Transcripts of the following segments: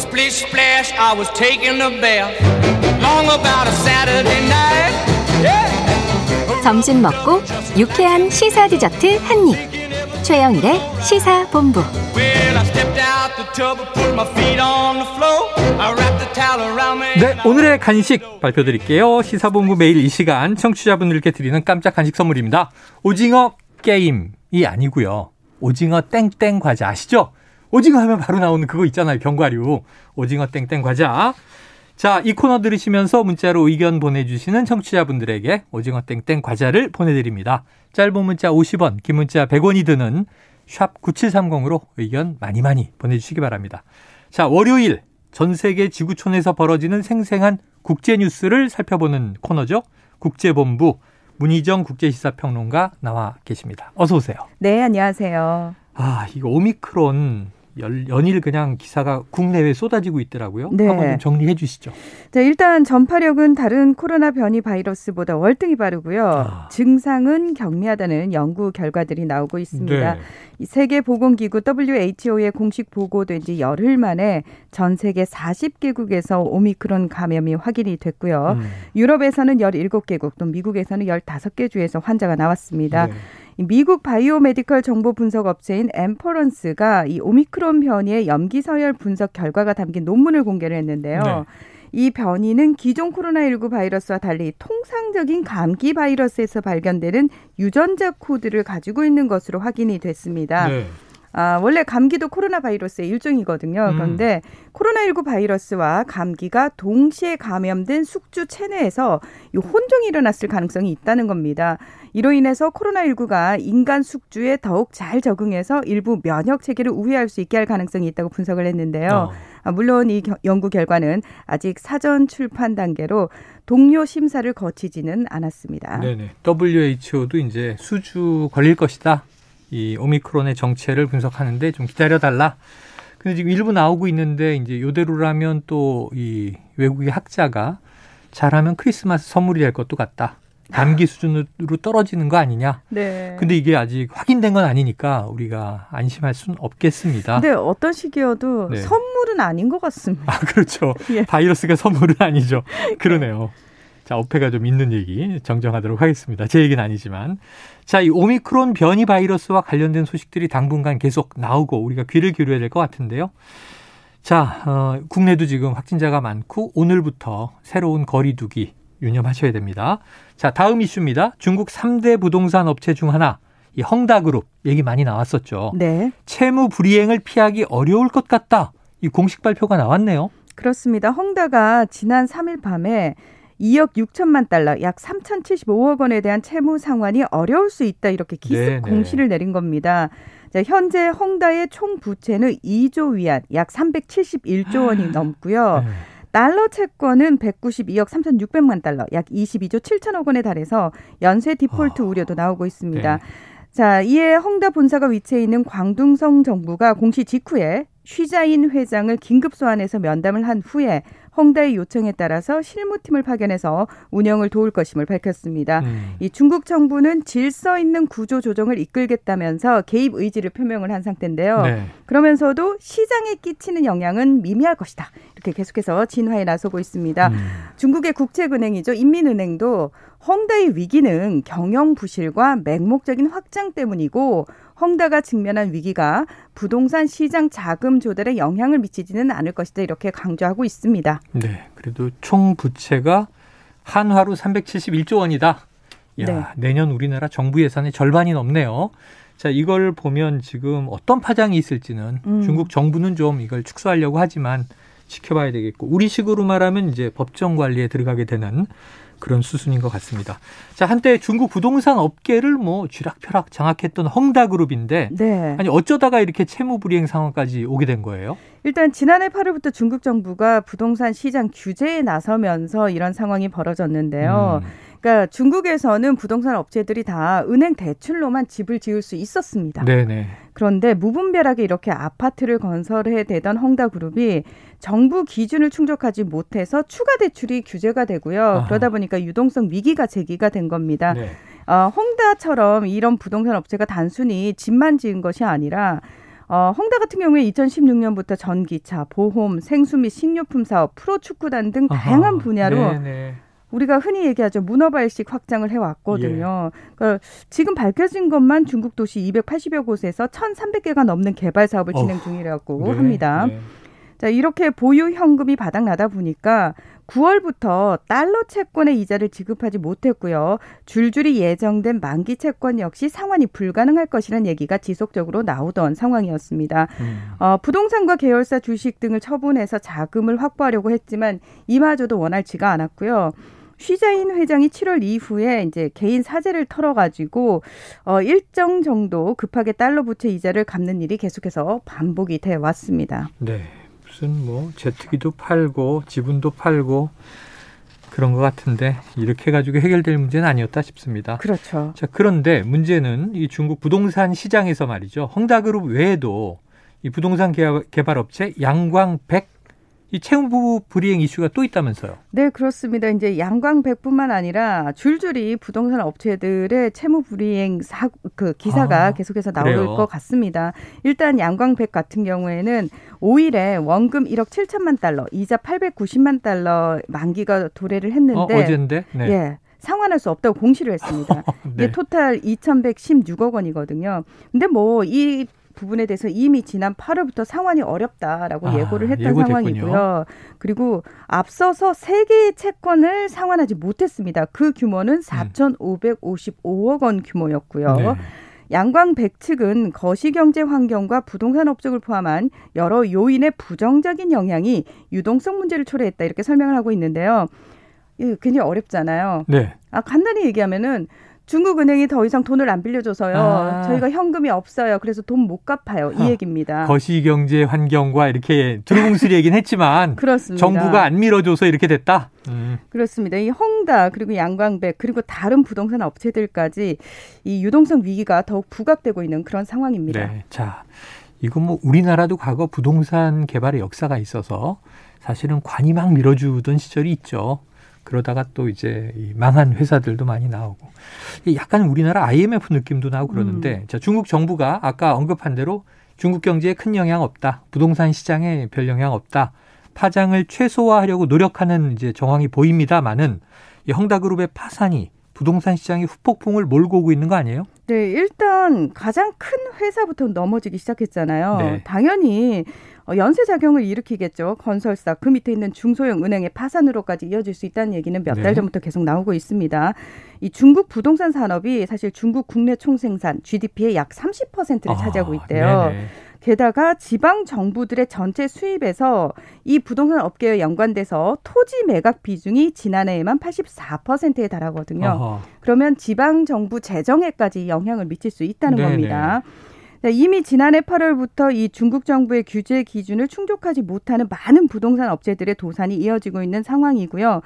Splish splash, I was taking a bath. Long about a Saturday night. Yeah. 점심 먹고 유쾌한 시사 디저트 한 입. 최영일의 시사 본부. Well, I stepped out the tub and put my feet on the floor. I wrapped the towel around me. 네, 오늘의 간식 발표드릴게요. 시사본부 매일 이 시간 청취자분들께 드리는 깜짝 간식 선물입니다. 오징어 게임이 아니고요. 오징어 땡땡 과자 아시죠? 오징어 하면 바로 나오는 그거 있잖아요. 견과류. 오징어 땡땡 과자. 자, 이 코너 들으시면서 문자로 의견 보내주시는 청취자분들에게 오징어 땡땡 과자를 보내드립니다. 짧은 문자 50원, 긴 문자 100원이 드는 샵 9730으로 의견 많이 많이 보내주시기 바랍니다. 자, 월요일 전 세계 지구촌에서 벌어지는 생생한 국제 뉴스를 살펴보는 코너죠. 국제본부 문희정 국제시사평론가 나와 계십니다. 어서 오세요. 네, 안녕하세요. 아, 이거 오미크론 열, 연 일 그냥 기사가 국내외에 쏟아지고 있더라고요. 네. 한번 좀 정리해 주시죠. 자, 일단 전파력은 다른 코로나 변이 바이러스보다 월등히 빠르고요. 아. 증상은 경미하다는 연구 결과들이 나오고 있습니다. 네. 이 세계보건기구 WHO의 공식 보고된 지 열흘 만에 전 세계 40개국에서 오미크론 감염이 확인이 됐고요. 음. 유럽에서는 17개국, 또 미국에서는 15개 주에서 환자가 나왔습니다. 네. 이 미국 biomedical 정보 분석 업체인 nference가 이 오미크론 변이의 염기 서열 분석 결과가 담긴 논문을 공개를 했는데요. 네. 이 변이는 기존 코로나19 바이러스와 달리 통상적인 감기 바이러스에서 발견되는 유전자 코드를 가지고 있는 것으로 확인이 됐습니다. 네. 아, 원래 감기도 코로나 바이러스의 일종이거든요. 음. 그런데 코로나19 바이러스와 감기가 동시에 감염된 숙주 체내에서 이 혼종이 일어났을 가능성이 있다는 겁니다. 이로 인해서 코로나19가 인간 숙주에 더욱 잘 적응해서 일부 면역 체계를 우회할 수 있게 할 가능성이 있다고 분석을 했는데요. 어. 아, 물론 이 겨- 연구 결과는 아직 사전 출판 단계로 동료 심사를 거치지는 않았습니다. 네네. WHO도 이제 수주 걸릴 것이다. 이 오미크론의 정체를 분석하는데 좀 기다려달라. 근데 지금 일부 나오고 있는데 이제 요대로라면 또 이 외국의 학자가 잘하면 크리스마스 선물이 될 것도 같다. 감기 수준으로 떨어지는 거 아니냐. 네. 근데 이게 아직 확인된 건 아니니까 우리가 안심할 수는 없겠습니다. 근데 어떤 시기여도 네. 선물은 아닌 것 같습니다. 아, 그렇죠. 예. 바이러스가 선물은 아니죠. 그러네요. 자, 어폐가 좀 있는 얘기 정정하도록 하겠습니다. 제 얘기는 아니지만. 자, 이 오미크론 변이 바이러스와 관련된 소식들이 당분간 계속 나오고 우리가 귀를 기울여야 될 것 같은데요. 자, 어, 국내도 지금 확진자가 많고 오늘부터 새로운 거리두기 유념하셔야 됩니다. 자, 다음 이슈입니다. 중국 3대 부동산 업체 중 하나, 이 헝다그룹 얘기 많이 나왔었죠. 네. 채무 불이행을 피하기 어려울 것 같다. 이 공식 발표가 나왔네요. 그렇습니다. 헝다가 지난 3일 밤에 2억 6천만 달러, 약 3,075억 원에 대한 채무 상환이 어려울 수 있다 이렇게 기습 네네. 공시를 내린 겁니다. 자, 현재 헝다의 총 부채는 2조 위안, 약 371조 원이 넘고요. 네. 달러 채권은 192억 3,600만 달러, 약 22조 7천억 원에 달해서 연쇄 디폴트 아, 우려도 나오고 있습니다. 네. 자, 이에 헝다 본사가 위치해 있는 광둥성 정부가 공시 직후에 쉬자인 회장을 긴급 소환해서 면담을 한 후에 헝다의 요청에 따라서 실무팀을 파견해서 운영을 도울 것임을 밝혔습니다. 음. 이 중국 정부는 질서 있는 구조 조정을 이끌겠다면서 개입 의지를 표명을 한 상태인데요. 네. 그러면서도 시장에 끼치는 영향은 미미할 것이다. 이렇게 계속해서 진화에 나서고 있습니다. 음. 중국의 국책은행이죠. 인민은행도 헝다의 위기는 경영 부실과 맹목적인 확장 때문이고 헝다가 직면한 위기가 부동산 시장 자금 조달에 영향을 미치지는 않을 것이다. 이렇게 강조하고 있습니다. 네. 그래도 총 부채가 한화로 371조 원이다. 야, 네. 내년 우리나라 정부 예산의 절반이 넘네요. 자, 이걸 보면 지금 어떤 파장이 있을지는 음. 중국 정부는 좀 이걸 축소하려고 하지만 지켜봐야 되겠고 우리 식으로 말하면 이제 법정 관리에 들어가게 되는 그런 수순인 것 같습니다. 자, 한때 중국 부동산 업계를 뭐 쥐락펴락 장악했던 헝다그룹인데 네. 아니 어쩌다가 이렇게 채무불이행 상황까지 오게 된 거예요? 일단 지난해 8월부터 중국 정부가 부동산 시장 규제에 나서면서 이런 상황이 벌어졌는데요. 음. 그러니까 중국에서는 부동산 업체들이 다 은행 대출로만 집을 지을 수 있었습니다. 네네. 그런데 무분별하게 이렇게 아파트를 건설해 대던 헝다그룹이 정부 기준을 충족하지 못해서 추가 대출이 규제가 되고요. 아하. 그러다 보니까 유동성 위기가 제기가 된 겁니다. 네. 어, 헝다처럼 이런 부동산 업체가 단순히 집만 지은 것이 아니라 어, 헝다 같은 경우에 2016년부터 전기차, 보험, 생수 및 식료품 사업, 프로 축구단 등 다양한 분야로 네네. 네. 우리가 흔히 얘기하죠. 문어발식 확장을 해왔거든요. 예. 그러니까 지금 밝혀진 것만 중국 도시 280여 곳에서 1,300개가 넘는 개발 사업을 진행 어, 중이라고 네, 합니다. 네. 자, 이렇게 보유 현금이 바닥나다 보니까 9월부터 달러 채권의 이자를 지급하지 못했고요. 줄줄이 예정된 만기 채권 역시 상환이 불가능할 것이라는 얘기가 지속적으로 나오던 상황이었습니다. 음. 어, 부동산과 계열사 주식 등을 처분해서 자금을 확보하려고 했지만 이마저도 원활치가 않았고요. 쉬자인 회장이 7월 이후에 이제 개인 사재를 털어가지고 어, 일정 정도 급하게 달러 부채 이자를 갚는 일이 계속해서 반복이 돼 왔습니다. 네. 무슨 뭐 제트기도 팔고 지분도 팔고 그런 것 같은데 이렇게 해가지고 해결될 문제는 아니었다 싶습니다. 그렇죠. 자 그런데 문제는 이 중국 부동산 시장에서 말이죠. 헝다그룹 외에도 이 부동산 개발 업체 양광백 이 채무부 불이행 이슈가 또 있다면서요? 네, 그렇습니다. 이제 양광백뿐만 아니라 줄줄이 부동산 업체들의 채무 불이행 사, 그 기사가 아, 계속해서 나올 그래요? 것 같습니다. 일단 양광백 같은 경우에는 5일에 원금 1억 7천만 달러, 이자 890만 달러 만기가 도래를 했는데 어, 어젠데? 네. 예. 상환할 수 없다고 공시를 했습니다. 네. 이게 토탈 2,116억 원이거든요. 근데 뭐 이 부분에 대해서 이미 지난 8월부터 상환이 어렵다라고 아, 예고를 했던 상황이고요. 그리고 앞서서 세 개의 채권을 상환하지 못했습니다. 그 규모는 4,555억 원 규모였고요. 네. 양광 백 측은 거시경제 환경과 부동산 업적을 포함한 여러 요인의 부정적인 영향이 유동성 문제를 초래했다 이렇게 설명을 하고 있는데요. 굉장히 어렵잖아요. 네. 아 간단히 얘기하면은 중국은행이 더 이상 돈을 안 빌려줘서요. 아. 저희가 현금이 없어요. 그래서 돈 못 갚아요. 이 얘기입니다. 거시경제 환경과 이렇게 두루뭉술 얘기는 했지만 그렇습니다. 정부가 안 밀어줘서 이렇게 됐다. 음. 그렇습니다. 이 헝다 그리고 양광백 그리고 다른 부동산 업체들까지 이 유동성 위기가 더욱 부각되고 있는 그런 상황입니다. 네. 자, 이건 뭐 우리나라도 과거 부동산 개발의 역사가 있어서 사실은 관이 막 밀어주던 시절이 있죠. 그러다가 또 이제 망한 회사들도 많이 나오고 약간 우리나라 IMF 느낌도 나고 그러는데 음. 자 중국 정부가 아까 언급한 대로 중국 경제에 큰 영향 없다 부동산 시장에 별 영향 없다 파장을 최소화하려고 노력하는 이제 정황이 보입니다만은 이 헝다그룹의 파산이 부동산 시장의 후폭풍을 몰고 오고 있는 거 아니에요? 네, 일단 가장 큰 회사부터 넘어지기 시작했잖아요. 네. 당연히 어, 연쇄 작용을 일으키겠죠. 건설사 그 밑에 있는 중소형 은행의 파산으로까지 이어질 수 있다는 얘기는 몇달 네. 전부터 계속 나오고 있습니다. 이 중국 부동산 산업이 사실 중국 국내 총생산 GDP의 약 30%를 아, 차지하고 있대요. 네네. 게다가 지방 정부들의 전체 수입에서 이 부동산 업계에 연관돼서 토지 매각 비중이 지난해에만 84%에 달하거든요. 어허. 그러면 지방 정부 재정에까지 영향을 미칠 수 있다는 네네. 겁니다. 네, 이미 지난해 8월부터 이 중국 정부의 규제 기준을 충족하지 못하는 많은 부동산 업체들의 도산이 이어지고 있는 상황이고요.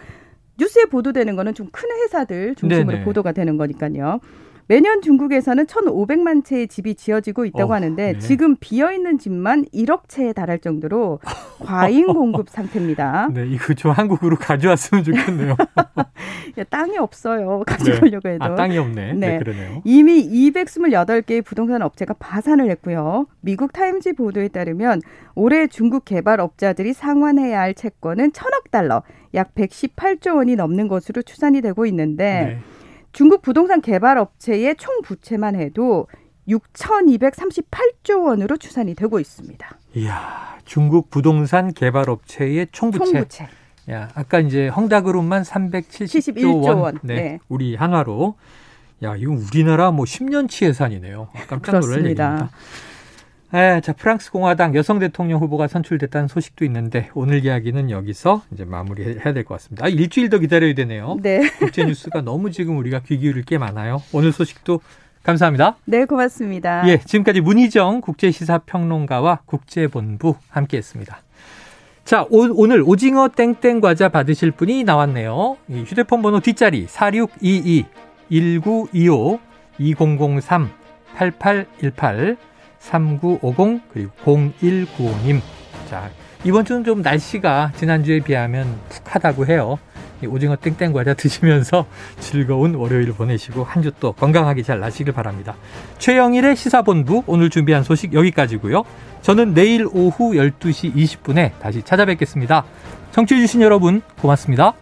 뉴스에 보도되는 거는 좀 큰 회사들 중심으로 네네. 보도가 되는 거니까요. 매년 중국에서는 1,500만 채의 집이 지어지고 있다고 어, 하는데 네. 지금 비어 있는 집만 1억 채에 달할 정도로 과잉 공급 상태입니다. 네, 이거 좀 한국으로 가져왔으면 좋겠네요. 야, 땅이 없어요. 가져오려고 네. 해도. 아, 땅이 없네. 네. 네, 그러네요. 이미 228개의 부동산 업체가 파산을 했고요. 미국 타임지 보도에 따르면 올해 중국 개발 업자들이 상환해야 할 채권은 1,000억 달러, 약 118조 원이 넘는 것으로 추산이 되고 있는데 네. 중국 부동산 개발 업체의 총 부채만 해도 6,238조 원으로 추산이 되고 있습니다. 이야, 중국 부동산 개발 업체의 총부채. 총부채. 야, 아까 이제 헝다그룹만 371조 원. 원. 네, 네. 우리 한화로. 야, 이건 우리나라 뭐 10년치 예산이네요. 깜짝 놀랄 얘기입니다. 네, 자 프랑스 공화당 여성 대통령 후보가 선출됐다는 소식도 있는데 오늘 이야기는 여기서 이제 마무리해야 될 것 같습니다. 아, 일주일 더 기다려야 되네요. 네. 국제 뉴스가 너무 지금 우리가 귀 기울일 게 많아요. 오늘 소식도 감사합니다. 네, 고맙습니다. 예, 지금까지 문희정 국제시사평론가와 국제본부 함께했습니다. 자, 오, 늘 오징어 땡땡 과자 받으실 분이 나왔네요. 휴대폰 번호 뒷자리 4622 1925 2003 8818 3950 그리고 0195님. 자, 이번 주는 좀 날씨가 지난주에 비하면 푹하다고 해요. 이 오징어 땡땡 과자 드시면서 즐거운 월요일 보내시고 한 주 또 건강하게 잘 나시길 바랍니다. 최영일의 시사본부 오늘 준비한 소식 여기까지고요. 저는 내일 오후 12시 20분에 다시 찾아뵙겠습니다. 청취해주신 여러분 고맙습니다.